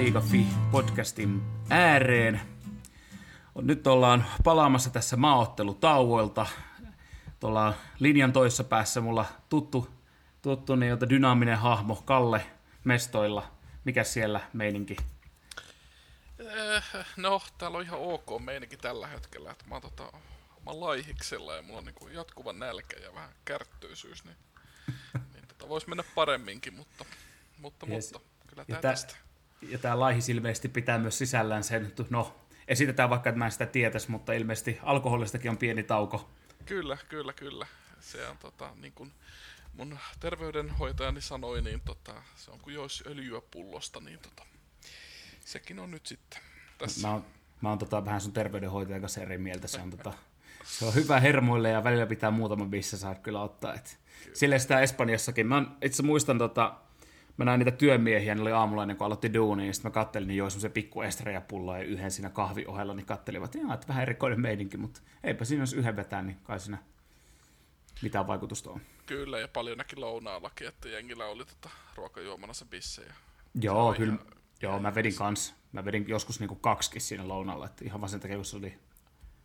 Liiga Fi podcastin ääreen. Nyt ollaan palaamassa tässä maaottelutauoilta. Tuolla linjan toisessa päässä mulla tuttu, tuttu niin jota dynaaminen hahmo Kalle Mestoilla. Mikä siellä meininki? Eh, no, täällä on ihan ok meininki tällä hetkellä. Että mä oon, tota, mä oon laihiksella ja mulla on niinku jatkuva nälkä ja vähän kärttyisyys, niin, niin tota, vois mennä paremminkin, mutta, mutta, Yes. mutta kyllä tää- tästä. Ja tämä laihis ilmeisesti pitää myös sisällään sen, no esitetään vaikka, että mä en sitä tietäisi, mutta ilmeisesti alkoholistakin on pieni tauko. Kyllä, kyllä, kyllä. Se on tota, niin kuin mun terveydenhoitajani sanoi, niin tota, se on kuin jois öljyä pullosta, niin tota, sekin on nyt sitten tässä. Mä oon, mä oon tota, vähän sun terveydenhoitajan kanssa eri mieltä. Se on, tota, se on hyvä hermoille ja välillä pitää muutama bisse saa kyllä ottaa. Et. Silleen sitä Espanjassakin. Mä itse muistan, tota, mä näin niitä työmiehiä, ne oli aamulla ennen kuin aloitti duunia, ja sitten mä kattelin, niin joi semmoisen pikku estreja pulloa ja yhden siinä kahvi ohella, niin kattelivat, että, että vähän erikoinen meininki, mutta eipä siinä jos yhden vetää, niin kai siinä mitään vaikutusta on. Kyllä, ja paljon näki lounaallakin, että jengillä oli tota, ruokajuomana se bisse. Ja... Joo, kyllä. ihan- Joo, mä vedin kans. Mä vedin joskus niinku kaksikin siinä lounalla, että ihan vaan sen takia, kun se oli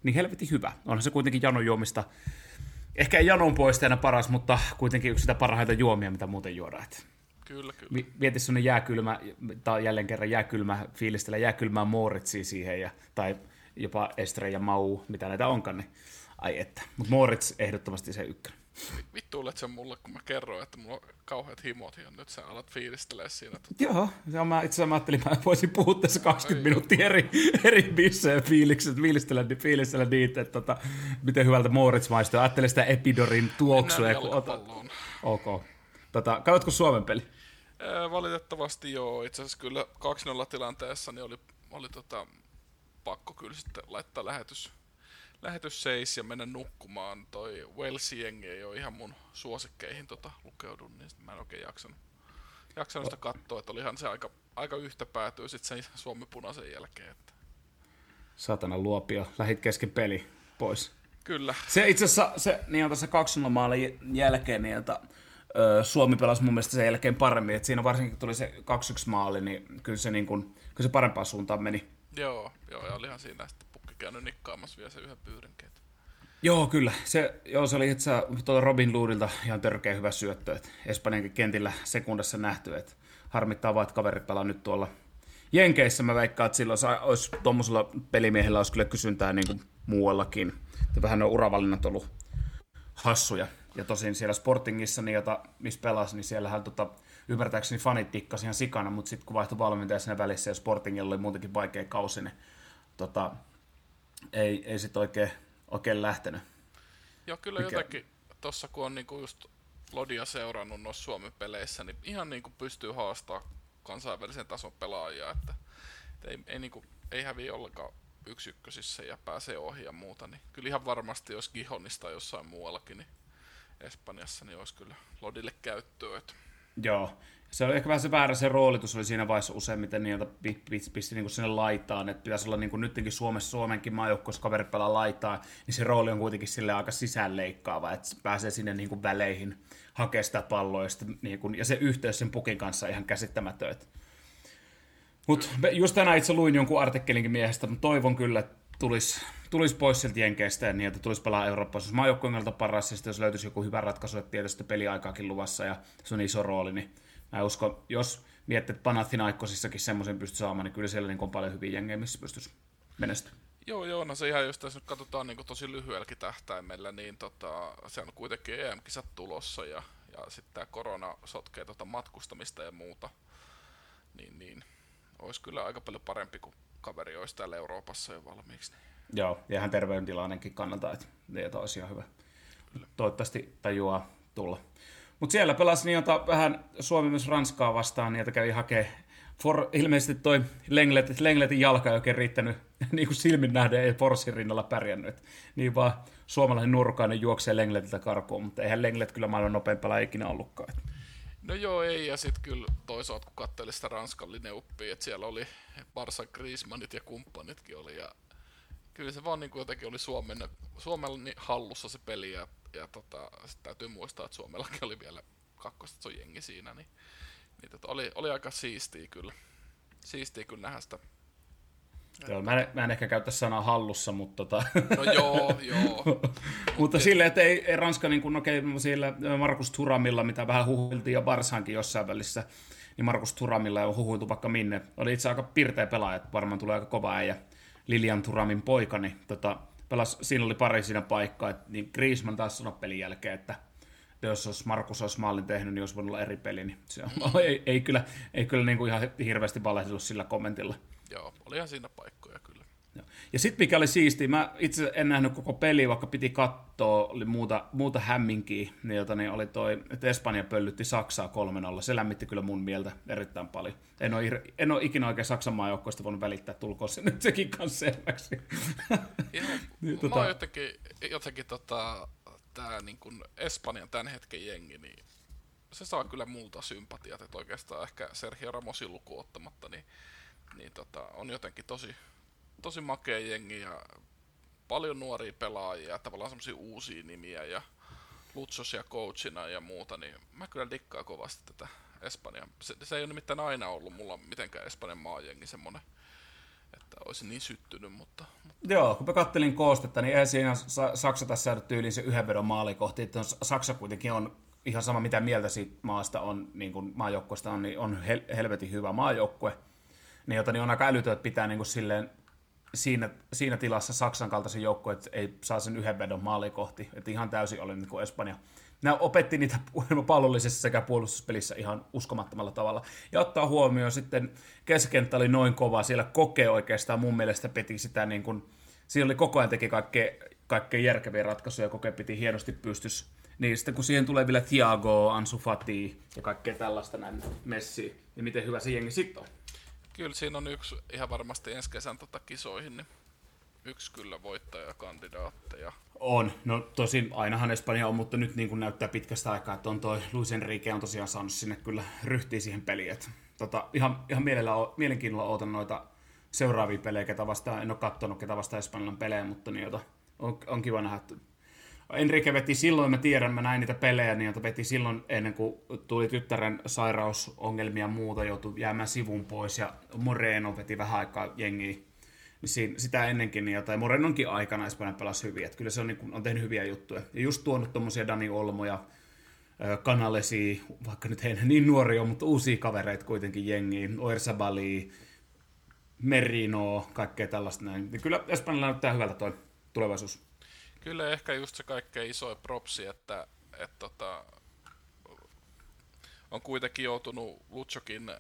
niin helvetin hyvä. Onhan se kuitenkin janon juomista. Ehkä ei janon poistajana paras, mutta kuitenkin yksi sitä parhaita juomia, mitä muuten juodaan. Et Kyllä, kyllä. mi- Mieti sellainen jääkylmä, tai jälleen kerran jääkylmä, fiilistellä jääkylmää Mooritsia siihen, ja, tai jopa Estre ja Mau, mitä näitä onkaan, niin ai että. Mutta Moritz ehdottomasti se ykkönen. Vi- Vittuilet sen mulle, kun mä kerroin, että mulla on kauheat himot, ja nyt sä alat fiilistelee siinä. Tota. Joo, se on, mä itse asiassa mä ajattelin, että mä voisin puhua tässä 20 Ai minuuttia eri, eri bissejä fiilikset, fiilistellä, fiilistellä niitä, että tota, miten hyvältä Moritz maistuu. Ajattelin sitä Epidorin tuoksua. Mennään kun ota- jalkapalloon. Ok. Tota, katsotko Suomen peli? Ää, Valitettavasti joo, itse asiassa kyllä 2-0 tilanteessa niin oli, oli tota, pakko kyllä sitten laittaa lähetys, lähetys seis ja mennä nukkumaan. Toi Wales-jengi ei ole ihan mun suosikkeihin tota, lukeudun, niin mä en oikein jaksanut, jaksanut sitä katsoa, että olihan se aika, aika yhtä päätyy sitten sen Suomi punaisen jälkeen. Että. Satana luopio, lähit kesken peli pois. Kyllä, Se itse asiassa, se, niin on tässä 2 maalin jälkeen, niin jota, Suomi pelasi mun mielestä sen jälkeen paremmin. Et siinä varsinkin kun tuli se 2-1 maali, niin kyllä se, niin kuin, kyllä se parempaan suuntaan meni. joo, joo, ja olihan siinä sitten pukki käynyt nikkaamassa vielä se yhden pyydänkin. että- Joo, kyllä. Se, joo, se oli itse asiassa tuolta Robin Loodilta ihan törkeä hyvä syöttö. Et Espanjankin kentillä sekundassa nähty. Et harmittaa vaan, että kaverit pelaa nyt tuolla Jenkeissä. Mä veikkaan, että silloin olisi tuommoisella pelimiehellä olisi kyllä kysyntää niin kuin muuallakin. Et vähän on uravalinnat ollut hassuja. Ja tosin siellä Sportingissa, niin jota, missä pelasi, niin siellähän tota, ymmärtääkseni fanit tikkasi ihan sikana, mutta sitten kun vaihtoi valmentaja siinä välissä ja Sportingilla oli muutenkin vaikea kausi, niin tota, ei, ei sitten oikein, oikein lähtenyt. Joo, kyllä Mikä- jotenkin tossa kun on niinku just Lodia seurannut noissa Suomen peleissä, niin ihan niinku pystyy haastaa kansainvälisen tason pelaajia, että, että ei, ei, niinku, ei häviä ollenkaan yksi ykkösissä ja pääsee ohi ja muuta, niin kyllä ihan varmasti jos Gihonista jossain muuallakin, niin Espanjassa, niin olisi kyllä Lodille käyttöä. Että Joo. Se oli ehkä vähän se väärä se roolitus oli siinä vaiheessa useimmiten niin, että pi- pi- pisti niin sinne laitaan, että pitäisi olla niin kuin nytkin Suomessa, Suomenkin maajoukkueessa kaverit pelaa laitaa, niin se rooli on kuitenkin sille aika sisäänleikkaava, että se pääsee sinne niin kuin väleihin hakea sitä palloa ja, sitten, niin kuin, ja se yhteys sen pukin kanssa on ihan käsittämätön. että- Mut me- just tänään itse luin jonkun artikkelinkin miehestä, mutta toivon kyllä, että tulisi, tulisi pois sieltä Jenkeistä ja niin, että tulisi pelaa Euroopassa. Jos maajoukkueen kannalta paras, ja jos löytyisi joku hyvä ratkaisu, että tietysti peliaikaakin luvassa ja se on iso rooli, niin mä uskon, jos miettii, että Panathinaikosissakin semmoisen pystyy saamaan, niin kyllä siellä niin on paljon hyviä jengejä, missä pystyisi menestymään. Joo, joo, no se ihan just tässä nyt katsotaan niin tosi lyhyelläkin tähtäimellä, niin tota, se on kuitenkin EM-kisat tulossa ja, ja sitten tämä korona sotkee tota matkustamista ja muuta, niin, niin olisi kyllä aika paljon parempi, kun kaveri olisi täällä Euroopassa jo valmiiksi. Niin. Joo, ja ihan terveydentilanenkin kannalta, että ne olisi ihan hyvä. Toivottavasti tajuaa tulla. Mutta siellä pelasi niin, jota vähän Suomi myös Ranskaa vastaan, niin jota kävi hakee For, ilmeisesti toi Lenglet, Lengletin jalka ei oikein riittänyt niin kuin silmin nähden, ei Forsin rinnalla pärjännyt. Niin vaan suomalainen nurkainen juoksee Lengletiltä karkuun, mutta eihän Lenglet kyllä maailman nopein pelaaja ikinä ollutkaan. No joo, ei, ja sitten kyllä toisaalta kun katselin sitä Ranskan lineuppia, että siellä oli Barsa Griezmannit ja kumppanitkin oli, ja kyllä se vaan niin kuin jotenkin oli Suomen, Suomella niin hallussa se peli, ja, ja tota, sit täytyy muistaa, että Suomellakin oli vielä kakkostason jengi siinä, niin, niin tota, oli, oli aika siistiä kyllä. siistiä kyllä nähdä sitä. Joo, mä, en, mä en ehkä käytä sanaa hallussa, mutta tota... No joo, joo. mutta silleen, että ei, ei Ranska, niin kuin, okei, okay, siellä Markus Turamilla, mitä vähän huhuiltiin ja Barsaankin jossain välissä, niin Markus Turamilla on huhuiltu vaikka minne. Oli itse aika pirteä pelaaja, että varmaan tulee aika kova äijä. Lilian Turamin poika, niin tota, pelas, siinä oli pari siinä paikkaa, että niin Griezmann taas sanoi pelin jälkeen, että jos olisi Markus olisi maalin tehnyt, niin olisi voinut olla eri peli, niin se on, ei, ei, kyllä, ei kyllä niin kuin ihan hirveästi valehdellut sillä kommentilla. Joo, olihan siinä paikkoja kyllä. Ja sitten mikä oli siistiä, mä itse en nähnyt koko peli, vaikka piti katsoa, oli muuta, muuta hämminkiä, niin, jota, niin oli toi, että Espanja pöllytti Saksaa 3-0. Se lämmitti kyllä mun mieltä erittäin paljon. En ole, en ole ikinä oikein Saksan maajoukkoista voinut välittää, tulkoon se nyt sekin kanssa selväksi. Joo, niin, tota... mä jotenkin, jotenkin tota, tää niin kuin Espanjan tämän hetken jengi, niin se saa kyllä multa sympatiat, että oikeastaan ehkä Sergio Ramosin luku ottamatta, niin, niin tota, on jotenkin tosi, tosi makea jengi ja paljon nuoria pelaajia, tavallaan semmoisia uusia nimiä ja Lutsosia coachina ja muuta, niin mä kyllä dikkaan kovasti tätä Espanjan. Se, se ei ole nimittäin aina ollut mulla mitenkään Espanjan maajengi semmonen, että olisi niin syttynyt, mutta, mutta... Joo, kun mä kattelin koostetta, niin ei siinä Saksa tässä saada tyyliin se yhden vedon maali kohti, että Saksa kuitenkin on ihan sama mitä mieltä siitä maasta on, niin kuin on, niin on hel- helvetin hyvä maajoukkue. Niin, jota niin on aika älytö, että pitää niin kuin silleen siinä, siinä tilassa Saksan kaltaisen joukkueen, että ei saa sen yhden vedon maali kohti. Että ihan täysin oli niin kuin Espanja. Nämä opetti niitä pallollisessa sekä puolustuspelissä ihan uskomattomalla tavalla. Ja ottaa huomioon sitten, keskenttä oli noin kova, siellä kokee oikeastaan mun mielestä peti sitä niin kuin, siinä oli koko ajan teki kaikkea, kaikkea järkeviä ratkaisuja, koke piti hienosti pystys. Niin sitten kun siihen tulee vielä Thiago, Ansu Fati ja kaikkea tällaista näin Messi, niin miten hyvä se jengi sitten on. Kyllä siinä on yksi ihan varmasti ensi kesän tota kisoihin, niin yksi kyllä voittajakandidaatteja. On. No tosin ainahan Espanja on, mutta nyt niin kuin näyttää pitkästä aikaa, että on toi Luis Enrique on tosiaan saanut sinne kyllä ryhtiä siihen peliin. Tota, ihan, ihan mielellä, mielenkiinnolla odotan noita seuraavia pelejä, ketä vastaan, en ole katsonut ketä vastaan Espanjan pelejä, mutta niin, jota, on, on kiva nähdä, että Enrique veti silloin, mä tiedän, mä näin niitä pelejä, niin jota veti silloin ennen kuin tuli tyttären sairausongelmia ja muuta, joutui jäämään sivun pois ja Moreno veti vähän aikaa jengiä. Siinä, sitä ennenkin, niin jotain Morenonkin aikana Espanja pelasi hyvin, että kyllä se on, niin, on tehnyt hyviä juttuja. Ja just tuonut tuommoisia Dani Olmoja, Kanalesi, vaikka nyt heidän niin nuoria on, mutta uusia kavereita kuitenkin jengiin, Oersabali, Merino, kaikkea tällaista näin. Niin kyllä Espanjalla näyttää hyvältä toi tulevaisuus. Kyllä ehkä just se kaikkein isoin propsi, että, että tota, on kuitenkin joutunut Lutsokin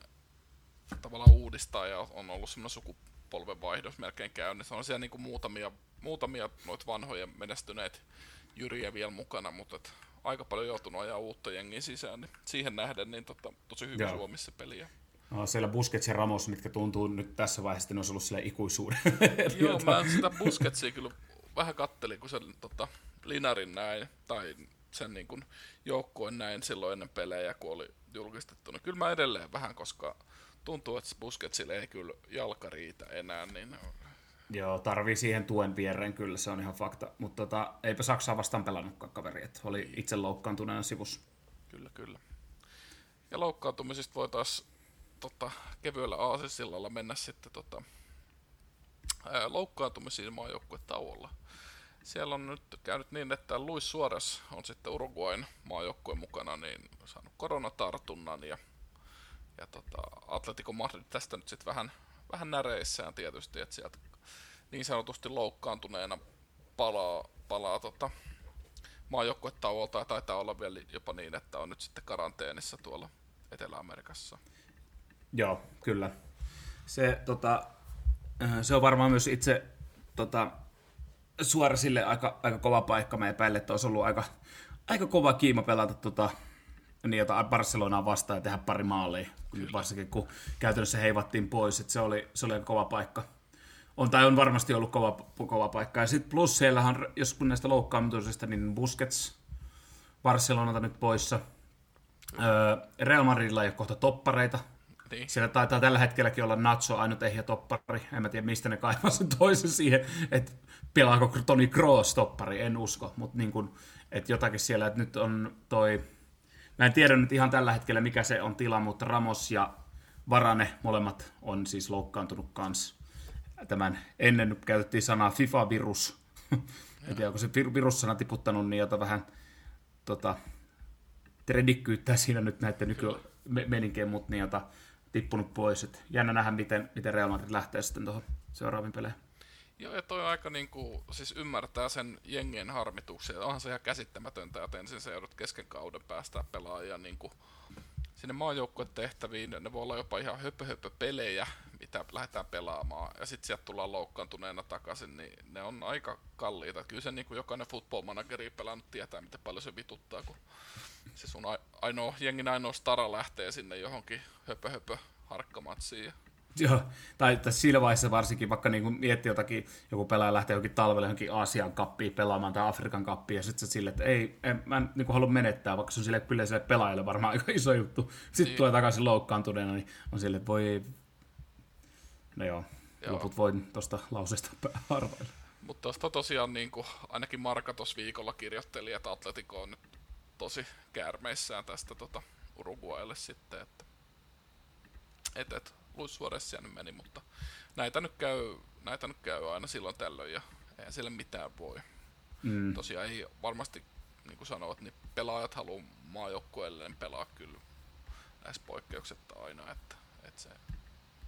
tavallaan uudistaa ja on ollut semmoinen sukupolvenvaihdos melkein käynnissä. On siellä niinku muutamia, muutamia noita vanhoja menestyneitä jyriä vielä mukana, mutta et aika paljon joutunut ajaa uutta jengiä sisään, niin siihen nähden niin tota, tosi hyvin Joo. Suomessa peliä. No, siellä Busquets ja Ramos, mitkä tuntuu nyt tässä vaiheessa, ne olisi ollut sille ikuisuuden. Joo, mä sitä Busquetsia kyllä vähän kattelin, kun sen tota, Linarin näin, tai sen niin kuin, joukkueen näin silloin ennen pelejä, kun oli julkistettu. No, kyllä mä edelleen vähän, koska tuntuu, että Busquetsille ei kyllä jalka riitä enää, niin Joo, tarvii siihen tuen viereen, kyllä se on ihan fakta. Mutta tota, eipä Saksaa vastaan pelannutkaan kaveri, että oli itse loukkaantuneena sivussa. Kyllä, kyllä. Ja loukkaantumisista voitaisiin tota, kevyellä aasisillalla mennä sitten tota, loukkaantumisiin maajoukkuetauolla. Siellä on nyt käynyt niin, että Luis Suarez on sitten Uruguain maajoukkueen mukana niin saanut koronatartunnan ja, ja tota, Atletico Madrid tästä nyt sitten vähän, vähän näreissään tietysti, että sieltä niin sanotusti loukkaantuneena palaa, palaa tota, maajoukkuetauolta ja taitaa olla vielä jopa niin, että on nyt sitten karanteenissa tuolla Etelä-Amerikassa. Joo, kyllä. Se, tota, se on varmaan myös itse tota, suora sille aika, aika kova paikka. Mä epäilen, että olisi ollut aika, aika kova kiima pelata tota, niin, jota Barcelonaa vastaan ja tehdä pari maalia, Kyllä. varsinkin kun käytännössä heivattiin pois, että se oli, se oli aika kova paikka. On, tai on varmasti ollut kova, kova paikka. Ja sitten plus siellähän, jos kun näistä loukkaamituisista, niin Busquets Barcelonalta nyt poissa. Öö, Real Madridilla ei ole kohta toppareita, niin. Siellä taitaa tällä hetkelläkin olla Nacho ainut ehjä toppari. En mä tiedä, mistä ne kaivaa sen toisen siihen, että pelaako Toni Kroos toppari, en usko. Mutta niin kun, että jotakin siellä, että nyt on toi... Mä en tiedä nyt ihan tällä hetkellä, mikä se on tila, mutta Ramos ja Varane, molemmat on siis loukkaantunut kanssa. Tämän ennen käytettiin sanaa FIFA-virus. en tiedä, onko se virussana tiputtanut niin jota vähän tota, tredikkyyttää siinä nyt näiden nykymeninkien, mutta niin jota tippunut pois. Et jännä nähdä, miten, miten Real Madrid lähtee sitten tuohon seuraaviin peleihin. Joo, ja toi aika niinku, siis ymmärtää sen jengien harmituksia. Onhan se ihan käsittämätöntä, että ensin se joudut kesken kauden päästä pelaajia niinku sinne maajoukkueen tehtäviin. Ne voi olla jopa ihan höpö, höpö pelejä, mitä lähdetään pelaamaan. Ja sitten sieltä tullaan loukkaantuneena takaisin, niin ne on aika kalliita. Kyllä se niin kuin jokainen football manageri pelannut tietää, miten paljon se vituttaa, kun se sun ainoa, jengin ainoa stara lähtee sinne johonkin höpö, höpö harkkamatsiin. Joo, tai sillä vaiheessa varsinkin, vaikka niin miettii jotakin, joku pelaaja lähtee johonkin talvelle johonkin Aasian kappiin pelaamaan tai Afrikan kappiin, ja sitten se sille, että ei, en, mä en niin halua menettää, vaikka se on sille kyllä sille pelaajalle varmaan aika iso juttu. Sitten niin. tulee takaisin loukkaantuneena, niin on sille, että voi... No joo, joo. loput voin tuosta lauseesta arvailla. Mutta tuosta tosiaan niin kuin, ainakin Marka tuossa viikolla kirjoitteli, että Atletico on nyt tosi käärmeissään tästä tota, Uruguaylle sitten, että et, et, Luis nyt meni, mutta näitä nyt käy, näitä nyt käy aina silloin tällöin ja ei sille mitään voi. Mm. Tosiaan ei varmasti, niin kuin sanoit, niin pelaajat haluaa maajoukkueelleen pelaa kyllä näissä poikkeuksetta aina, että, että se,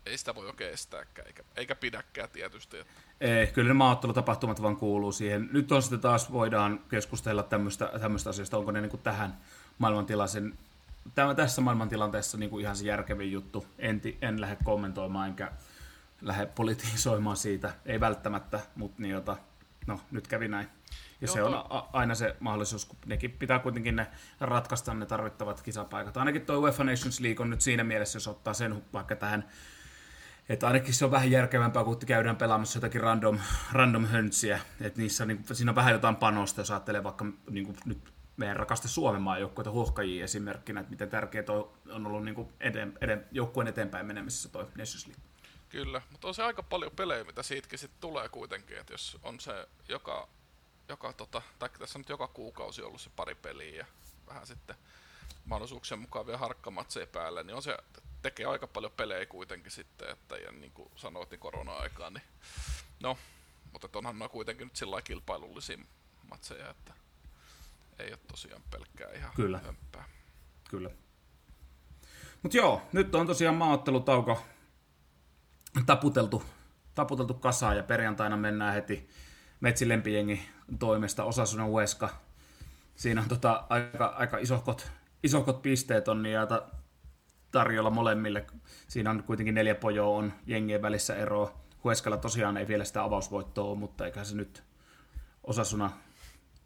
ei sitä voi oikein estääkään, eikä, eikä pidäkään tietysti. Että. Ei, kyllä ne maattelutapahtumat vaan kuuluu siihen. Nyt on sitten taas voidaan keskustella tämmöistä, tämmöistä asiasta, onko ne niin kuin tähän maailmantilaisen tämä, tässä maailmantilanteessa niin kuin ihan se järkevin juttu. En, en lähde kommentoimaan enkä lähde politisoimaan siitä, ei välttämättä, mutta niin jota, no nyt kävi näin. Ja Joo, se on a- aina se mahdollisuus, kun nekin pitää kuitenkin ne ratkaista ne tarvittavat kisapaikat. Ainakin tuo UEFA Nations League on nyt siinä mielessä, jos ottaa sen vaikka tähän, että ainakin se on vähän järkevämpää, kun käydään pelaamassa jotakin random, random höntsiä. Että niissä niin, siinä on vähän jotain panosta, jos ajattelee vaikka niin kuin nyt meidän rakasta Suomen maajoukkueita huohkajia esimerkkinä, että miten tärkeää on ollut niin kuin eden, eden, joukkueen eteenpäin menemisessä toi Nations League. Kyllä, mutta on se aika paljon pelejä, mitä siitäkin sitten tulee kuitenkin, että jos on se joka, joka tota, tai tässä on nyt joka kuukausi ollut se pari peliä ja vähän sitten mahdollisuuksien mukaan vielä harkkamatseja päälle, niin on se, tekee aika paljon pelejä kuitenkin sitten, että ja niin kuin sanoit, niin korona-aikaan, niin no, mutta onhan ne kuitenkin nyt sillä kilpailullisia matseja, että ei ole tosiaan pelkkää ihan Kyllä. hömppää. Kyllä. Mutta joo, nyt on tosiaan maaottelutauko taputeltu, taputeltu kasaan ja perjantaina mennään heti Metsin lempijengi toimesta Osasuna Ueska. Siinä on tota aika, aika isohkot, isohkot pisteet on ja tarjolla molemmille. Siinä on kuitenkin neljä pojoa on jengien välissä eroa. Hueskalla tosiaan ei vielä sitä avausvoittoa ole, mutta eikä se nyt Osasuna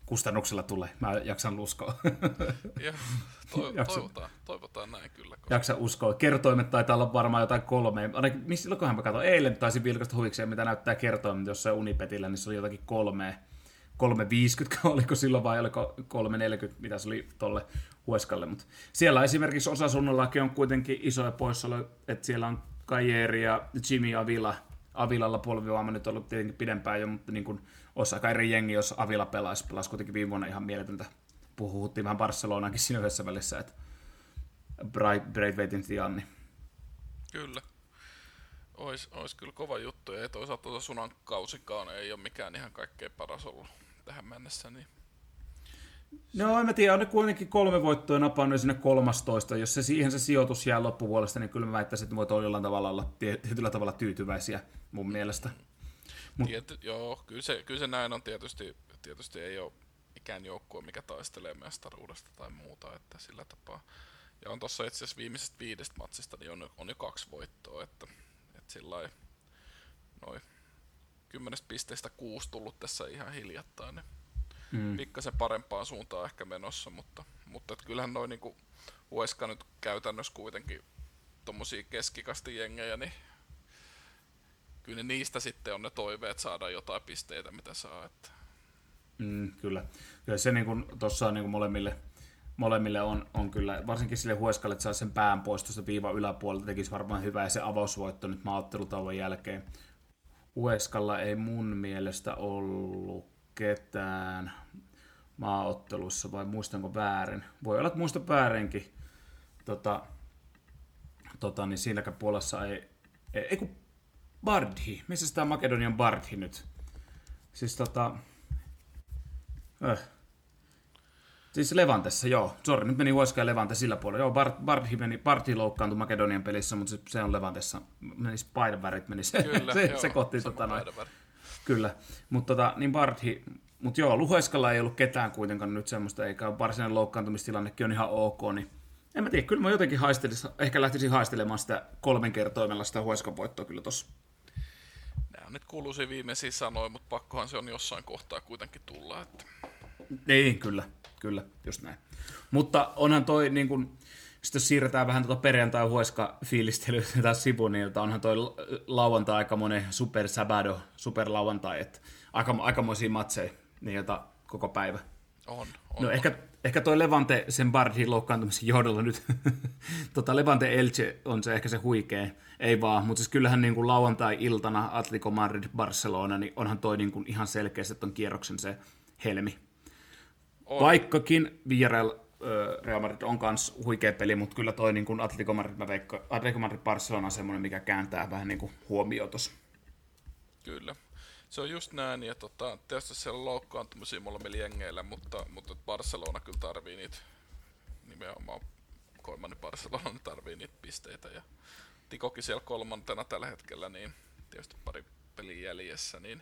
kustannuksella tulee. Mä jaksan uskoa. Joo, to- toivotaan, toivotaan näin kyllä. Koska... Jaksa uskoa. Kertoimet taitaa olla varmaan jotain kolme. Ainakin, silloinkohan mä katsoin, eilen taisin vilkasta huvikseen, mitä näyttää kertoimet jossain Unipetillä, niin se oli jotakin kolme, 350, oliko silloin vai oliko 340, mitä se oli tolle Hueskalle. Mutta siellä esimerkiksi osa sunnullakin on kuitenkin isoja poissaoloja, että siellä on Kajeri ja Jimmy Avila. Avilalla polvivaama nyt ollut tietenkin pidempään jo, mutta niin kuin olisi aika eri jengi, jos Avila pelaisi. Pelasi kuitenkin viime vuonna ihan mieletöntä. Puhuttiin vähän Barcelonaankin siinä yhdessä välissä, että Braithwaitin Tianni. Kyllä. Ois, ois kyllä kova juttu, ja toisaalta Sunan kausikaan ei ole mikään ihan kaikkein paras ollut tähän mennessä, niin No en mä tiedä, on ne kuitenkin kolme voittoa napannut sinne 13. Jos se siihen se sijoitus jää loppuvuodesta, niin kyllä mä väittäisin, että voit jollain tavalla olla tietyllä tavalla tyytyväisiä mun mielestä. Mut... Tiety, joo, kyllä se, kyllä se näin on tietysti, tietysti ei ole mikään joukkue, mikä taistelee mestaruudesta tai muuta, että sillä tapaa. Ja on tuossa itse asiassa viimeisestä viidestä matsista, niin on, on jo kaksi voittoa, että, että sillä noin kymmenestä pisteestä kuusi tullut tässä ihan hiljattain, niin mm. pikkasen parempaan suuntaan ehkä menossa, mutta, mutta et kyllähän noin niinku Ueska nyt käytännössä kuitenkin tommosia keskikasti jengejä, niin kyllä niistä sitten on ne toiveet saada jotain pisteitä, mitä saa. Että. Mm, kyllä. kyllä se niin tuossa niin molemmille, molemmille on, on kyllä, varsinkin sille Hueskalle, että saa sen pään pois tuosta viivan yläpuolelta, tekisi varmaan hyvä ja se avausvoitto nyt maaottelutauon jälkeen. Hueskalla ei mun mielestä ollut ketään maaottelussa vai muistanko väärin. Voi olla, että muista väärinkin. Tota, tota, niin siinäkään puolessa ei, ei, ei kun Bardhi, missä tämä Makedonian Bardhi nyt? Siis tota, öh. Siis Levantessa, joo. Sorry, nyt meni Huesca ja Levante sillä puolella. Joo, Bard, Bardhi, meni, Bardhi loukkaantui Makedonian pelissä, mutta se, se on Levantessa. Meni Spider-Värit, meni se, Kyllä, se, joo, se kohti. Tota, noin. Kyllä, mutta tota, niin Bardhi, mutta joo, Luheskalla ei ollut ketään kuitenkaan nyt semmoista, eikä varsinainen loukkaantumistilannekin on ihan ok, niin en mä tiedä, kyllä mä jotenkin haistelisin, ehkä lähtisin haistelemaan sitä kolmen kertoimella sitä Hueskan voittoa kyllä tossa. Nämä nyt kuuluisia viimeisiä sanoja, mutta pakkohan se on jossain kohtaa kuitenkin tulla. Että... Niin, kyllä, kyllä, just näin. Mutta onhan toi, niin kun, sitten jos siirretään vähän tuota perjantai hueska fiilistelyä taas sivuun, niin onhan toi lauantai aika monen super sabado, super lauantai, että aika, aikamoisia matseja, niin jota koko päivä. On, on, No on. ehkä, ehkä toi Levante sen Bardin loukkaantumisen johdolla nyt, tota Levante Elche on se ehkä se huikea, ei vaan, mutta siis kyllähän niin kuin lauantai-iltana Atletico Madrid Barcelona, niin onhan toi niin kuin ihan selkeästi ton kierroksen se helmi. On. Vaikkakin Villarreal Real Madrid on kans huikea peli, mutta kyllä toi niin kuin Atletico Madrid, mä veikkaan, Atletico Madrid Barcelona on semmoinen, mikä kääntää vähän niin kuin huomioon. Kyllä. Se on just näin, ja tota, tietysti siellä on loukkaantumisia molemmilla jengeillä, mutta, mutta Barcelona kyllä tarvii niitä, nimenomaan Koimani Barcelona tarvii niitä pisteitä, ja Tikokin siellä kolmantena tällä hetkellä, niin tietysti pari peliä jäljessä, niin,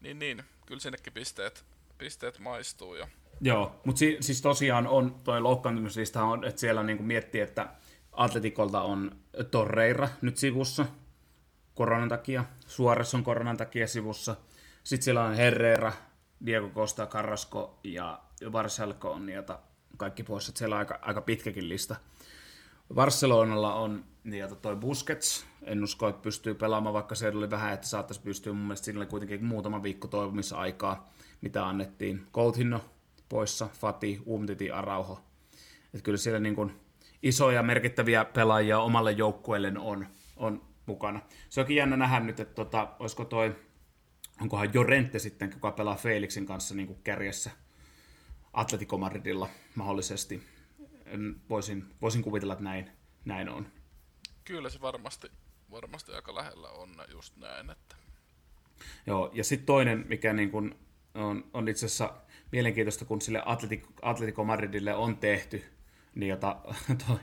niin, niin kyllä sinnekin pisteet, pisteet maistuu, ja Joo, mutta si- siis tosiaan on, toi loukkaantumislista on, että siellä niin kuin miettii, että Atletikolta on Torreira nyt sivussa koronan takia, Suores on koronan takia sivussa, sitten siellä on Herrera, Diego Costa, Carrasco ja Varselko on niitä kaikki pois, että siellä on aika, aika pitkäkin lista. Barcelonalla on niin toi Busquets, en usko, että pystyy pelaamaan, vaikka se oli vähän, että saattaisi pystyä. Mun mielestä siinä oli kuitenkin muutama viikko toivomisaikaa, mitä annettiin. Coutinho poissa, Fati, Umtiti, Arauho. Että kyllä siellä niin kuin isoja merkittäviä pelaajia omalle joukkueelle on, on mukana. Se onkin jännä nähdä nyt, että tota, olisiko toi, onkohan Jorente sitten, kuka pelaa Felixin kanssa niin kuin kärjessä Atletico Madridilla mahdollisesti. En, voisin, voisin kuvitella, että näin, näin on. kyllä se varmasti, varmasti aika lähellä on just näin, että Joo, ja sitten toinen, mikä niin kun on, on itse asiassa mielenkiintoista, kun sille Atletico, Madridille on tehty, niin jota toi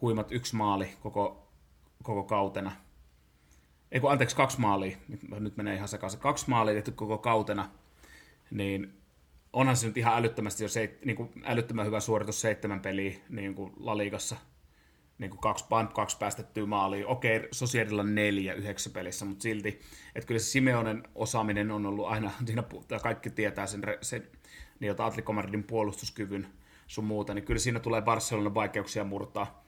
huimat yksi maali koko, koko kautena. Ei kun, anteeksi, kaksi maalia, nyt, menee ihan sekaisin, kaksi maalia tehty koko kautena, niin onhan se nyt ihan älyttömästi jo se, niin kuin älyttömän hyvä suoritus seitsemän peliä niin kuin La Ligassa niin kuin kaksi, kaksi päästettyä maalia. Okei, Sociedilla neljä yhdeksän pelissä, mutta silti, että kyllä se Simeonen osaaminen on ollut aina, siinä kaikki tietää sen, sen niin jota Atletico Madridin puolustuskyvyn sun muuta, niin kyllä siinä tulee Barcelonan vaikeuksia murtaa,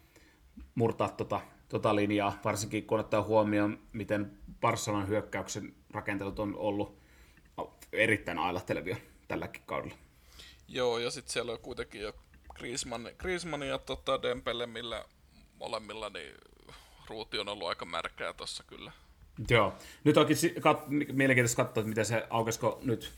murtaa tota, tota linjaa, varsinkin kun ottaa huomioon, miten Barcelonan hyökkäyksen rakentelut on ollut erittäin ailahtelevia tälläkin kaudella. Joo, ja sitten siellä on kuitenkin jo Griezmann, Griezmann ja tota Dembele, millä molemmilla niin ruuti on ollut aika märkää tossa kyllä. Joo. Nyt onkin kat- mielenkiintoista katsoa, että miten se aukesiko nyt.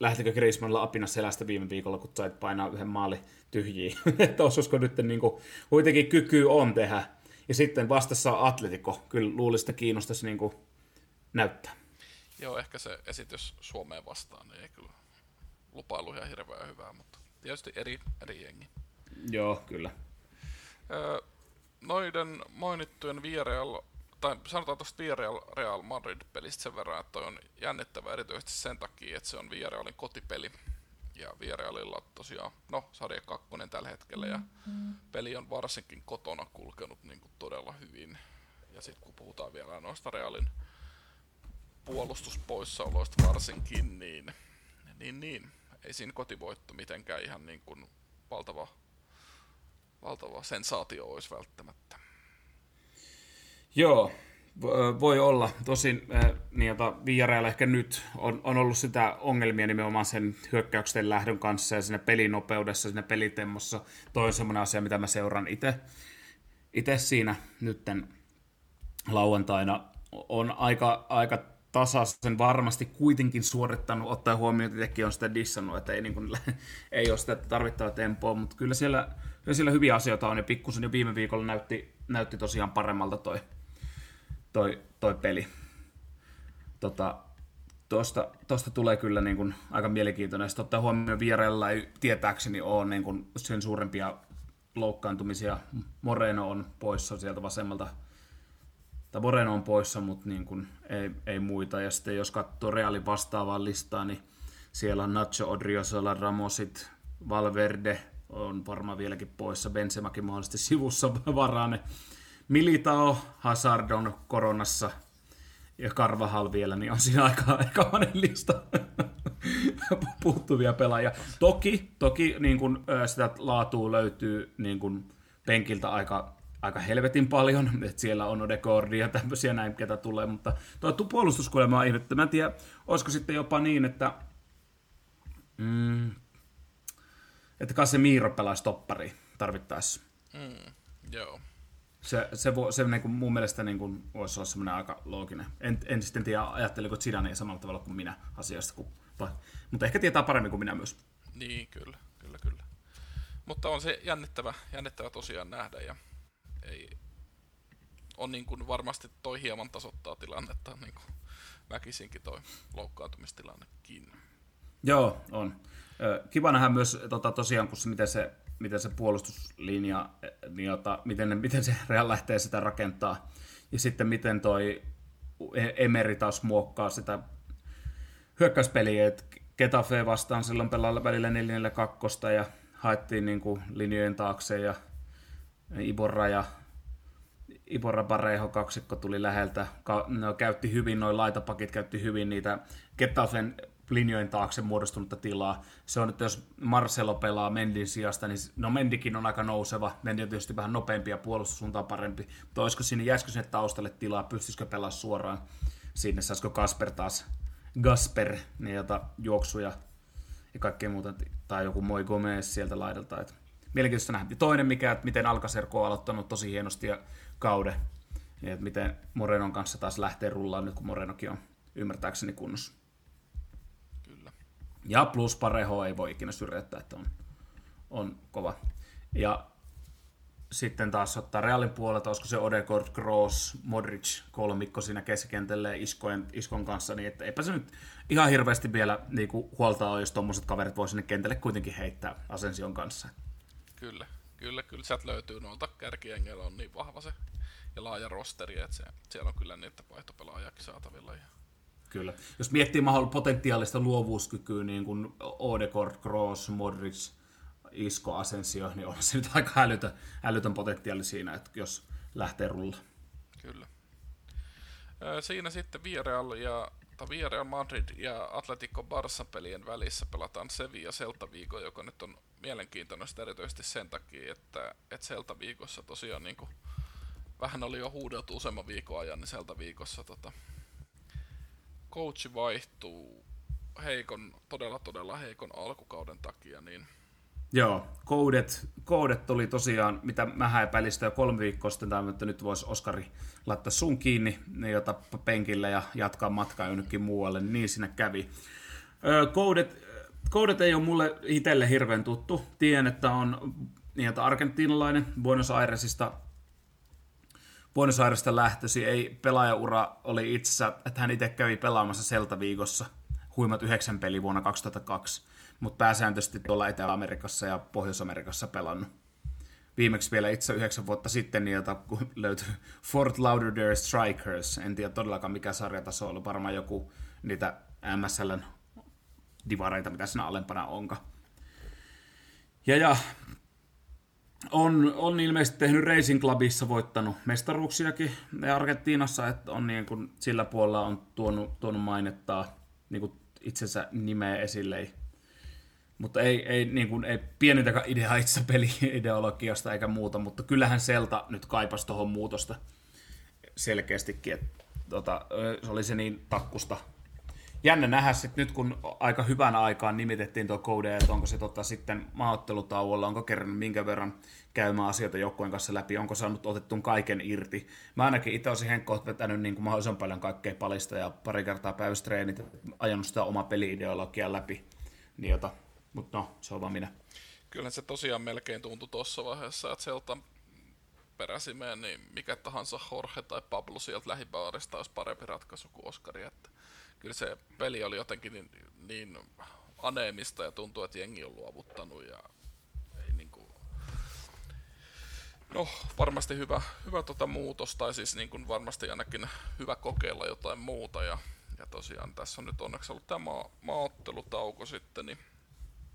Lähtikö Griezmannilla apina selästä viime viikolla, kun sait painaa yhden maali tyhjiin. että osuisiko nyt niin kuin, kuitenkin kyky on tehdä. Ja sitten vastassa on Atletico. Kyllä luulisi, että kiinnostaisi niin kuin, näyttää. Joo, ehkä se esitys Suomeen vastaan niin ei kyllä lupailu ihan hirveän hyvää, mutta tietysti eri, eri jengi. Joo, kyllä. Öö, noiden mainittujen Villarreal, tai sanotaan tuosta Villarreal Real Madrid-pelistä sen verran, että toi on jännittävä erityisesti sen takia, että se on Villarrealin kotipeli. Ja Villarrealilla on tosiaan, no, sarja kakkonen tällä hetkellä, ja peli on varsinkin kotona kulkenut niin kuin todella hyvin. Ja sitten kun puhutaan vielä noista Realin puolustuspoissaoloista varsinkin, niin, niin, niin ei siinä kotivoitto mitenkään ihan niin kuin valtava valtava sensaatio olisi välttämättä. Joo, vo- voi olla. Tosin niin, Villarreal ehkä nyt on, on ollut sitä ongelmia nimenomaan sen hyökkäyksen lähdön kanssa ja siinä pelinopeudessa, siinä pelitemmossa. Toi on semmoinen asia, mitä mä seuraan itse itse siinä nytten lauantaina. On aika, aika tasaisen varmasti kuitenkin suorittanut, ottaa huomioon, että itsekin on sitä dissannut, että ei, niin kuin, ei ole sitä tarvittavaa tempoa, mutta kyllä siellä, kyllä siellä hyviä asioita on, ja pikkusen jo viime viikolla näytti, näytti tosiaan paremmalta toi, toi, toi peli. Tota, Tuosta, tuosta tulee kyllä niin kuin aika mielenkiintoinen. Sitten ottaa huomioon vierellä ei tietääkseni ole niin kuin sen suurempia loukkaantumisia. Moreno on poissa sieltä vasemmalta. Tai Moreno on poissa, mutta niin kuin ei, ei, muita. Ja sitten jos katsoo Realin vastaavaa listaa, niin siellä on Nacho, Odriozola, Ramosit, Valverde on varmaan vieläkin poissa. Benzemakin mahdollisesti sivussa varane. Militao, Hazard on koronassa – ja Karvahal vielä, niin on siinä aika, aika lista puuttuvia pelaajia. Toki, toki niin kun, sitä laatua löytyy niin kun, penkiltä aika, aika helvetin paljon, että siellä on Odegaardia ja tämmöisiä näin, ketä tulee, mutta tuo puolustuskuolema on ihmettä. Mä en tiedä, olisiko sitten jopa niin, että mm, että Casemiro pelaisi toppari tarvittaessa. Mm, joo. Se, se, vo, se niin kuin mun mielestä niin kuin, voisi olla semmoinen aika looginen. En, en sitten tiedä, ajatteliko Zidane samalla tavalla kuin minä asiasta, kuin, vai, mutta ehkä tietää paremmin kuin minä myös. Niin, kyllä, kyllä, kyllä. Mutta on se jännittävä, jännittävä tosiaan nähdä ja ei, on niin kuin varmasti toi hieman tasoittaa tilannetta niin kuin väkisinkin toi loukkaantumistilannekin. Joo, on. Kiva nähdä myös tota, tosiaan, kun se, miten se miten se puolustuslinja, niin jota, miten, miten se Real lähtee sitä rakentaa. Ja sitten miten toi Emeri taas muokkaa sitä hyökkäyspeliä, että Getafe vastaan silloin pelaa välillä 4-4-2 ja haettiin niin kuin linjojen taakse ja Iborra ja Iborra Parejo kaksikko tuli läheltä. Ka- no, käytti hyvin, noin laitapakit käytti hyvin niitä Getafen linjojen taakse muodostunutta tilaa. Se on, että jos Marcelo pelaa Mendin sijasta, niin no Mendikin on aika nouseva. Mendi on tietysti vähän nopeampi ja puolustussuuntaan parempi. Mutta olisiko sinne, jäisikö sinne taustalle tilaa, pystyisikö pelaa suoraan sinne, saisiko Kasper taas Gasper, niin jota juoksuja ja kaikkea muuta, tai joku Moi Gomez sieltä laidalta. Et mielenkiintoista nähdä. Ja toinen mikä, että miten Alkaserko on aloittanut tosi hienosti ja kauden, ja että miten Morenon kanssa taas lähtee rullaan nyt, kun Morenokin on ymmärtääkseni kunnossa. Ja plus Pareho ei voi ikinä syrjäyttää, että on, on kova. Ja sitten taas ottaa Realin puolelta, olisiko se Odegaard, Gross, Modric kolmikko siinä keskikentälle Iskon, Iskon kanssa, niin että eipä se nyt ihan hirveästi vielä niin kuin huolta ole, jos tuommoiset kaverit voi sinne kentälle kuitenkin heittää Asension kanssa. Kyllä, kyllä, kyllä sieltä löytyy noilta kärkiengeillä on niin vahva se ja laaja rosteri, että se, siellä on kyllä niitä vaihtopelaajakin saatavilla. Ja Kyllä. Jos miettii mahdollista potentiaalista luovuuskykyä, niin kuin Odegaard, Kroos, Modric, Isko, Asensio, niin on se nyt aika älytön, älytön potentiaali siinä, että jos lähtee rulla. Kyllä. Siinä sitten Villarreal ja Villarreal Madrid ja Atletico Barça pelien välissä pelataan Sevilla Celta Vigo, joka nyt on mielenkiintoinen erityisesti sen takia, että, että Celta Viikossa tosiaan niin kuin, vähän oli jo huudeltu useamman viikon ajan, niin Celta Viikossa tota, coachi vaihtuu heikon, todella todella heikon alkukauden takia, niin Joo, koudet, koudet oli tosiaan, mitä mä epäilin sitä jo kolme viikkoa sitten, että nyt voisi Oskari laittaa sun kiinni, niin jota penkille ja jatkaa matkaa jonnekin muualle, niin, siinä kävi. koudet, koudet ei ole mulle itselle hirveän tuttu. Tiedän, että on niin, argentinalainen Buenos Airesista Buenos Airesista lähtösi, ei pelaajaura oli itse, että hän itse kävi pelaamassa Selta viikossa huimat yhdeksän peli vuonna 2002, mutta pääsääntöisesti tuolla Etelä-Amerikassa ja Pohjois-Amerikassa pelannut. Viimeksi vielä itse yhdeksän vuotta sitten, niin jota löytyi Fort Lauderdale Strikers, en tiedä todellakaan mikä sarjataso oli, varmaan joku niitä MSLn divareita, mitä siinä alempana onka. Ja, ja on, on ilmeisesti tehnyt Racing Clubissa voittanut mestaruuksiakin Argentiinassa, että on niin kuin, sillä puolella on tuonut, tuonut mainettaa niin kuin itsensä nimeä esille. Mutta ei, ei, niin kuin, ei pienintäkään idea itse peli-ideologiasta eikä muuta, mutta kyllähän Selta nyt kaipasi tuohon muutosta selkeästikin. Että, tota, se oli se niin takkusta jännä nähdä sit nyt, kun aika hyvän aikaan nimitettiin tuo kode, että onko se tota, sitten maaottelutauolla, onko kerran minkä verran käymään asioita joukkueen kanssa läpi, onko saanut otettuun kaiken irti. Mä ainakin itse olisin Henkko vetänyt niin kuin mahdollisimman paljon kaikkea palista ja pari kertaa päivässä treenit, ajanut sitä omaa peli-ideologiaa läpi. Niin jota, mutta no, se on vaan minä. Kyllä se tosiaan melkein tuntui tuossa vaiheessa, että sieltä peräsimeen, niin mikä tahansa Jorge tai Pablo sieltä lähibaarista olisi parempi ratkaisu kuin Oskari. Että kyllä se peli oli jotenkin niin, niin aneemista ja tuntuu, että jengi on luovuttanut ja ei niin kuin... No, varmasti hyvä, hyvä tota muutos, tai siis niin kuin varmasti ainakin hyvä kokeilla jotain muuta, ja, ja tosiaan tässä on nyt onneksi ollut tämä maa, maaottelutauko sitten, niin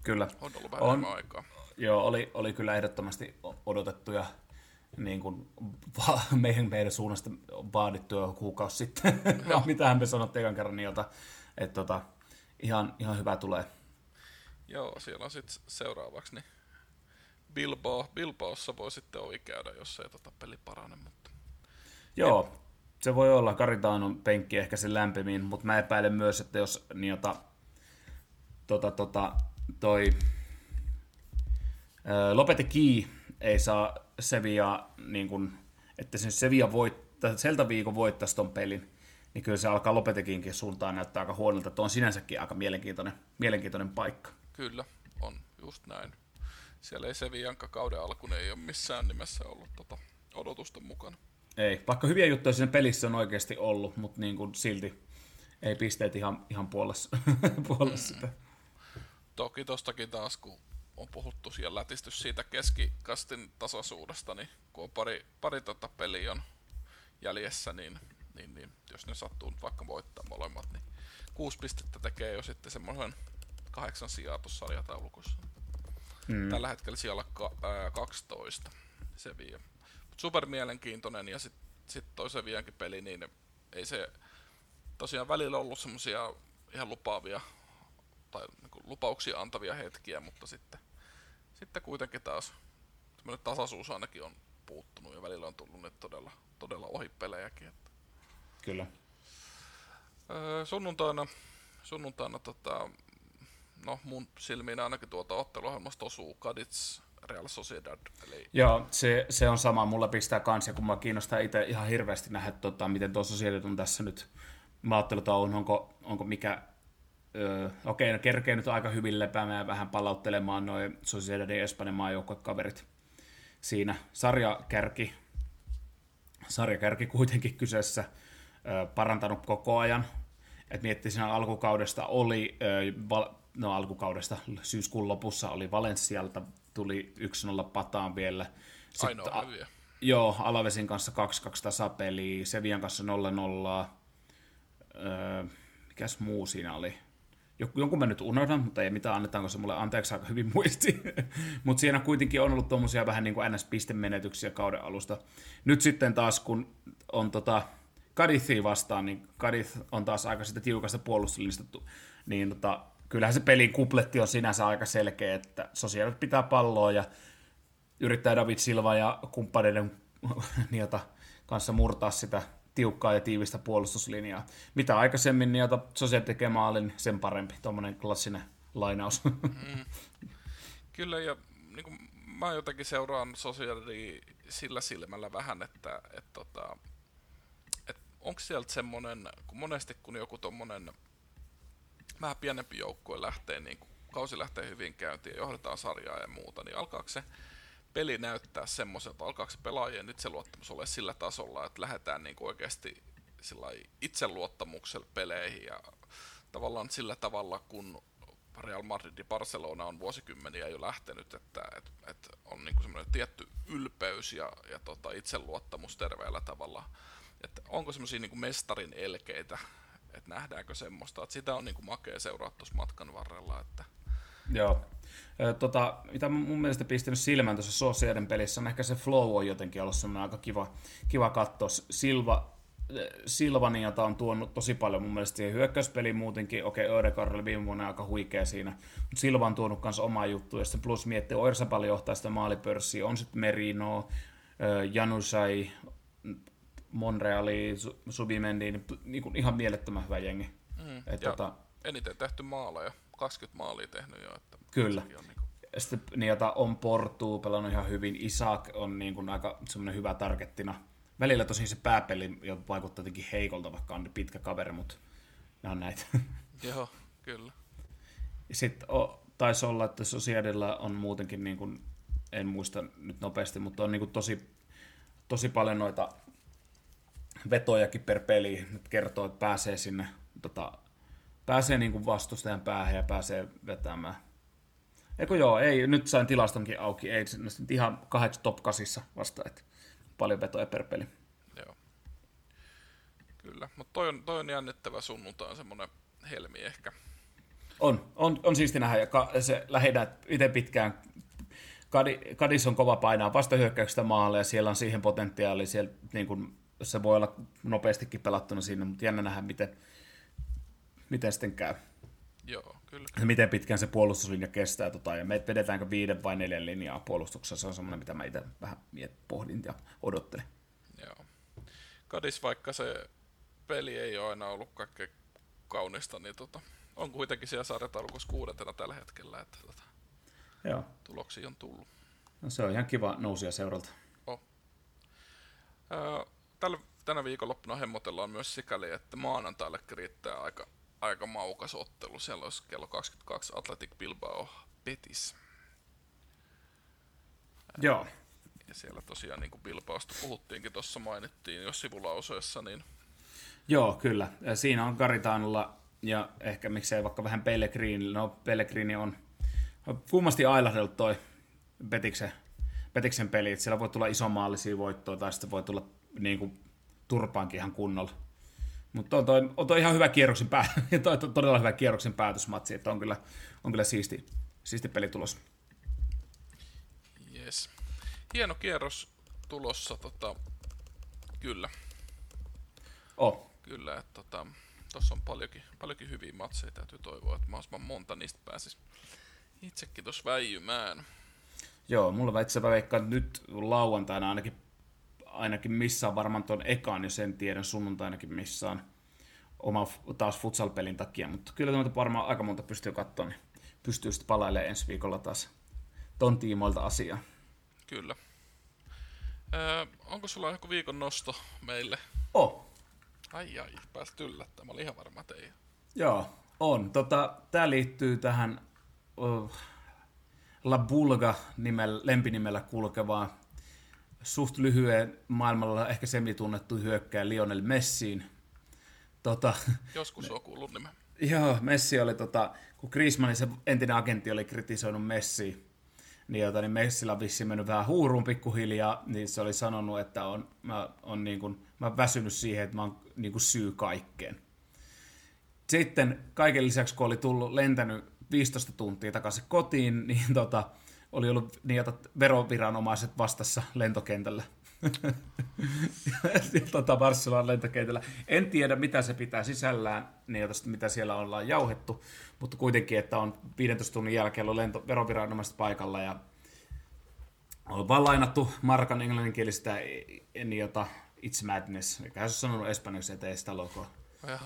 Kyllä. on ollut vähän on, aikaa. Joo, oli, oli kyllä ehdottomasti odotettu ja niin kuin, va- meidän, meidän suunnasta vaadittu jo kuukausi sitten, no. mitähän me sanottiin ekan kerran niiltä, että tota, ihan, ihan hyvä tulee. Joo, siellä on sitten seuraavaksi niin Bilbao, Bilbaossa voi sitten ovi käydä, jos ei tota peli parane, mutta... Joo, Et... se voi olla. Karitaan on penkki ehkä sen lämpimiin, mutta mä epäilen myös, että jos niin jota, tota, tota, toi Lopete Key ei saa Sevilla, niin kun, että se Sevilla voittaa, Celta viikon voittaisi ton pelin, niin kyllä se alkaa Lopetekinkin suuntaan näyttää aika huonolta, että on sinänsäkin aika mielenkiintoinen, mielenkiintoinen paikka. Kyllä, on just näin. Siellä ei Sevillanka kauden alkuun ei ole missään nimessä ollut tota odotusten mukana. Ei, vaikka hyviä juttuja siinä pelissä on oikeasti ollut, mutta niin kuin silti ei pisteet ihan, ihan puolessa, puolessa mm. sitä. Toki tostakin taas, kun on puhuttu siellä lätistys siitä keskikastin tasaisuudesta, niin kun on pari, pari tota peliä on jäljessä, niin, niin, niin, jos ne sattuu nyt vaikka voittaa molemmat, niin kuusi pistettä tekee jo sitten semmoisen kahdeksan sijaa tuossa sarjataulukossa. Mm. Tällä hetkellä siellä ka, ää, 12 se vie. super mielenkiintoinen ja sitten sit toi Seviankin peli, niin ei se tosiaan välillä ollut semmoisia ihan lupaavia tai niin lupauksia antavia hetkiä, mutta sitten, sitten kuitenkin taas semmoinen tasaisuus ainakin on puuttunut ja välillä on tullut nyt todella, todella ohi pelejäkin. Että. Kyllä. Öö, sunnuntaina, sunnuntaina tota, no mun silmiin ainakin tuota otteluohjelmasta osuu Kadits Real Sociedad. Eli... Joo, se, se, on sama. Mulla pistää kansia, kun mä kiinnostaa itse ihan hirveästi nähdä, tota, miten tuo Sociedad on tässä nyt maattelutauon, onko, onko mikä Öö, okei, no kerkee nyt aika hyvin lepäämään ja vähän palauttelemaan noin Sociedadin Espanjan maajoukkuekaverit siinä. Sarjakärki, sarjakärki kuitenkin kyseessä, öö, parantanut koko ajan. Et miettii siinä alkukaudesta oli, öö, val, no alkukaudesta syyskuun lopussa oli Valenssialta, tuli 1-0 pataan vielä. Sitten, Ainoa hyviä. Joo, Alavesin kanssa 2-2 tasapeliä, Sevian kanssa 0-0. Öö, mikäs muu siinä oli? Jonkun mä nyt unohdan, mutta ei mitään, annetaanko se mulle anteeksi aika hyvin muisti. mutta siinä kuitenkin on ollut tuommoisia vähän niin kuin NS-pistemenetyksiä kauden alusta. Nyt sitten taas, kun on tota Kadithia vastaan, niin Kadith on taas aika sitä tiukasta puolustuslinjasta, niin tota, kyllähän se pelin kupletti on sinänsä aika selkeä, että sosiaalit pitää palloa ja yrittää David Silva ja kumppaneiden niiltä kanssa murtaa sitä tiukkaa ja tiivistä puolustuslinjaa. Mitä aikaisemmin niitä sosiaali tekee maalin, sen parempi. Tuommoinen klassinen lainaus. Mm. Kyllä, ja niin kuin, mä jotenkin seuraan sosiaali sillä silmällä vähän, että et, tota, et onko sieltä semmoinen, kun monesti kun joku tuommoinen vähän pienempi joukkue lähtee, niin kun kausi lähtee hyvin käyntiin ja johdetaan sarjaa ja muuta, niin alkaako se peli näyttää semmoiselta, alkaako se pelaajien itseluottamus ole sillä tasolla, että lähdetään niin kuin oikeasti itseluottamuksella peleihin ja tavallaan sillä tavalla, kun Real Madrid ja Barcelona on vuosikymmeniä jo lähtenyt, että et, et on niin kuin semmoinen tietty ylpeys ja, ja tota itseluottamus terveellä tavalla. Että onko semmoisia niin mestarin elkeitä, että nähdäänkö semmoista, että sitä on niin kuin makea seuraa tuossa matkan varrella. Että... Joo, Tota, mitä mun mielestä pistänyt silmään tuossa Socieden pelissä on ehkä se flow on jotenkin ollut semmoinen aika kiva, kiva katsoa. Silva, Silvaniata on tuonut tosi paljon mun mielestä siihen hyökkäyspeliin muutenkin. Okei, okay, Ödegaard oli viime vuonna aika huikea siinä, mutta Silva on tuonut myös omaa juttua. Ja sitten plus miettii, Oirsapalli johtaa sitä maalipörssiä. On sitten Merino, Janusai, Monreali, Subimendi, niin, niin ihan mielettömän hyvä jengi. Mm. Et Ja tota, eniten tehty maaleja, 20 maalia tehnyt jo. Että Kyllä. On niinku, Sitten niin, jota on Portu pelannut ihan hyvin. Isak on niin kuin aika semmoinen hyvä targettina. Välillä tosin se pääpeli jo vaikuttaa jotenkin heikolta, vaikka on pitkä kaveri, mutta ne on näitä. joo, kyllä. Sitten o, taisi olla, että Sociedilla on muutenkin, niin kuin, en muista nyt nopeasti, mutta on niin kuin tosi, tosi paljon noita vetojakin per peli. Nyt kertoo, että pääsee sinne, tota, pääsee niin kuin vastustajan päähän ja pääsee vetämään. Eikö joo, ei, nyt sain tilastonkin auki, ei se nyt ihan kahdeksan top kasissa vasta, että paljon vetoja per peli. Joo. Kyllä, mutta toi on, toi on jännittävä sunnuntai, semmonen helmi ehkä. On, on, on siisti nähdä, ja ka, se lähinnä itse pitkään, Kadi, Kadis on kova painaa vastahyökkäyksestä maalle, ja siellä on siihen potentiaali, siellä, niin kuin, se voi olla nopeastikin pelattuna sinne, mutta jännä nähdä, miten, miten sitten käy. Joo, kyllä. Miten pitkään se puolustuslinja kestää, tota, ja me vedetäänkö viiden vai neljän linjaa puolustuksessa, se on semmoinen, mitä mä itse vähän miet, pohdin ja odottelen. Joo. Kadis, vaikka se peli ei ole aina ollut kaikkein kaunista, niin tota, on kuitenkin siellä sarjataulukossa kuudentena tällä hetkellä, että tota, Joo, tuloksia on tullut. no, se on ihan kiva nousia seuralta. Oh. Öö, tällä, tänä viikonloppuna hemmotellaan myös sikäli, että maanantaille riittää aika, aika maukas ottelu. Siellä olisi kello 22 Athletic Bilbao Betis. Joo, Ja siellä tosiaan niin kuin Bilbaosta puhuttiinkin, tuossa mainittiin jo sivulauseessa, niin Joo, kyllä. Ja siinä on Garitanolla ja ehkä miksei vaikka vähän Pellegrini. No Pellegrini on kummasti ailahdellut toi Petiksen, Petiksen peli, että siellä voi tulla isomaallisia voittoja tai sitten voi tulla niin kuin, turpaankin ihan kunnolla. Mutta on toi, on toi ihan hyvä kierroksen pää, toi, toi, todella hyvä kierroksen päätösmatsi, että on kyllä, on kyllä siisti, siisti pelitulos. Yes. Hieno kierros tulossa, tota, kyllä, Oh, kyllä, että tota, tossa on paljonkin, paljonkin hyviä matseja, täytyy toivoa, että mahdollisimman monta niistä pääsis itsekin tuossa väijymään. Joo, mulla itse veikkaan, että nyt lauantaina ainakin, ainakin missään varmaan tuon ekaan, jos en tiedä, sunnuntainakin missään oma taas futsal-pelin takia, mutta kyllä noita varmaan aika monta pystyy katsoa, niin pystyy sitten palailemaan ensi viikolla taas ton tiimoilta asiaa. Kyllä. Öö, onko sulla joku viikon nosto meille? Oh, Ai ai, pääsit yllättämään. Mä olin ihan varma, että ei. joo, on. Tota, Tämä liittyy tähän oh, La Bulga nimellä, lempinimellä kulkevaan suht lyhyen maailmalla ehkä semitunnettu hyökkää Lionel Messiin. Tota, Joskus on kuullut nimen. Joo, Messi oli, tota, kun Griezmannin se entinen agentti oli kritisoinut Messi, niin, jota, niin Messillä on vissiin mennyt vähän huuruun pikkuhiljaa, niin se oli sanonut, että on, mä, on niin kuin, mä oon väsynyt siihen, että mä oon niin kuin syy kaikkeen. Sitten kaiken lisäksi, kun oli tullut lentänyt 15 tuntia takaisin kotiin, niin tota, oli ollut niitä veroviranomaiset vastassa lentokentällä. tota Barcelonan lentokentällä. En tiedä, mitä se pitää sisällään, niin mitä siellä ollaan jauhettu, mutta kuitenkin, että on 15 tunnin jälkeen ollut lento, veroviranomaiset paikalla ja on vaan lainattu Markan englanninkielistä jota It's Madness, mikä se on sanonut espanjaksi, että ei sitä logoa. Joo.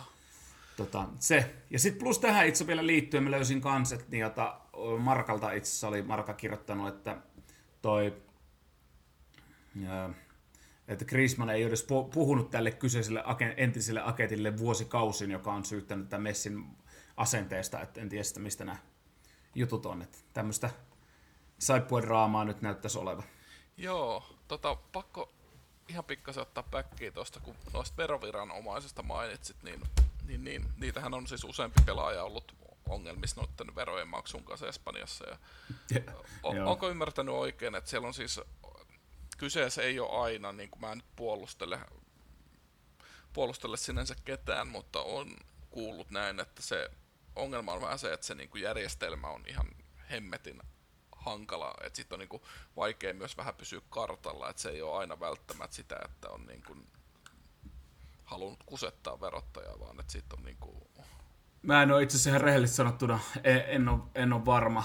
Tota, se. Ja sitten plus tähän itse vielä liittyen mä löysin kans, että niin, jota Markalta itse asiassa oli Marka kirjoittanut, että toi että Griezmann ei edes pu- puhunut tälle kyseiselle entiselle aketille vuosikausin, joka on syyttänyt tämän Messin asenteesta, että en tiedä mistä nämä jutut on. Että tämmöistä saippuedraamaa nyt näyttäisi olevan. Joo, tota, pakko ihan pikkasen ottaa päkkiä tuosta, kun noista veroviranomaisista mainitsit, niin, niin, niin niitähän on siis useampi pelaaja ollut ongelmissa noiden verojen maksun kanssa Espanjassa. Ja o, Joo. onko ymmärtänyt oikein, että siellä on siis, kyseessä ei ole aina, niin kuin mä en nyt puolustele, puolustele sinänsä ketään, mutta on kuullut näin, että se ongelma on vähän se, että se niin kuin järjestelmä on ihan hemmetin hankala, että sitten on niinku vaikea myös vähän pysyä kartalla, että se ei ole aina välttämättä sitä, että on niinku halunnut kusettaa verottajaa, vaan että sitten on niinku Mä en ole itse asiassa ihan rehellisesti sanottuna, en, en, ole, en ole varma,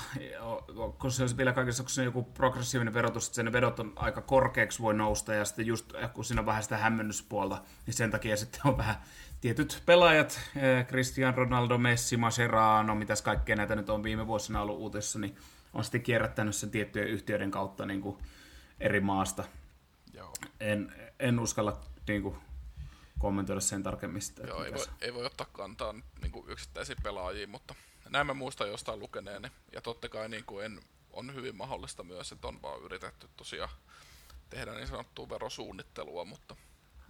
kun se on vielä kaikessa, kun se on joku progressiivinen verotus, että sen vedot on aika korkeaksi voi nousta, ja sitten just kun siinä on vähän sitä hämmennyspuolta, niin sen takia sitten on vähän tietyt pelaajat, eh, Cristiano Ronaldo, Messi, Mascherano, mitäs kaikkea näitä nyt on viime vuosina ollut uutisissa, niin on sitten kierrättänyt sen tiettyjen yhtiöiden kautta niin kuin eri maasta. Joo. En, en uskalla niin kuin, kommentoida sen tarkemmin sitä. Joo, ei voi, ei voi ottaa kantaa niin kuin yksittäisiin pelaajiin, mutta näin mä muistan jostain lukeneeni. Ja totta kai niin kuin en, on hyvin mahdollista myös, että on vaan yritetty tosiaan tehdä niin sanottua verosuunnittelua, mutta,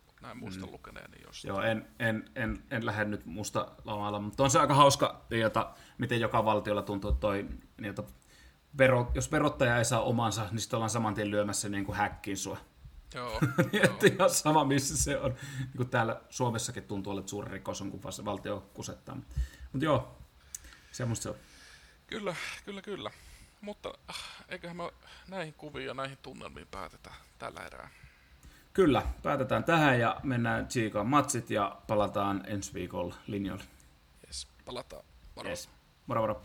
mutta näin muistan mm. lukeneeni jostain. Joo, en, en, en, en lähde nyt musta lamalla, mutta on se aika hauska, jota, miten joka valtiolla tuntuu toi, jota vero, jos verottaja ei saa omansa, niin sitten ollaan saman tien lyömässä niin kuin häkkiin sua. Joo, että ihan sama, missä se on. Niin kuin täällä Suomessakin tuntuu, että suuri rikos on, kun valtio kusettaa. Mutta joo, semmoista se on. Kyllä, kyllä, kyllä. Mutta äh, eiköhän me näihin kuviin ja näihin tunnelmiin päätetä tällä erää. Kyllä, päätetään tähän ja mennään Chiikaan matsit ja palataan ensi viikolla linjoille. Yes, palataan. Moro. Yes. Moro, moro.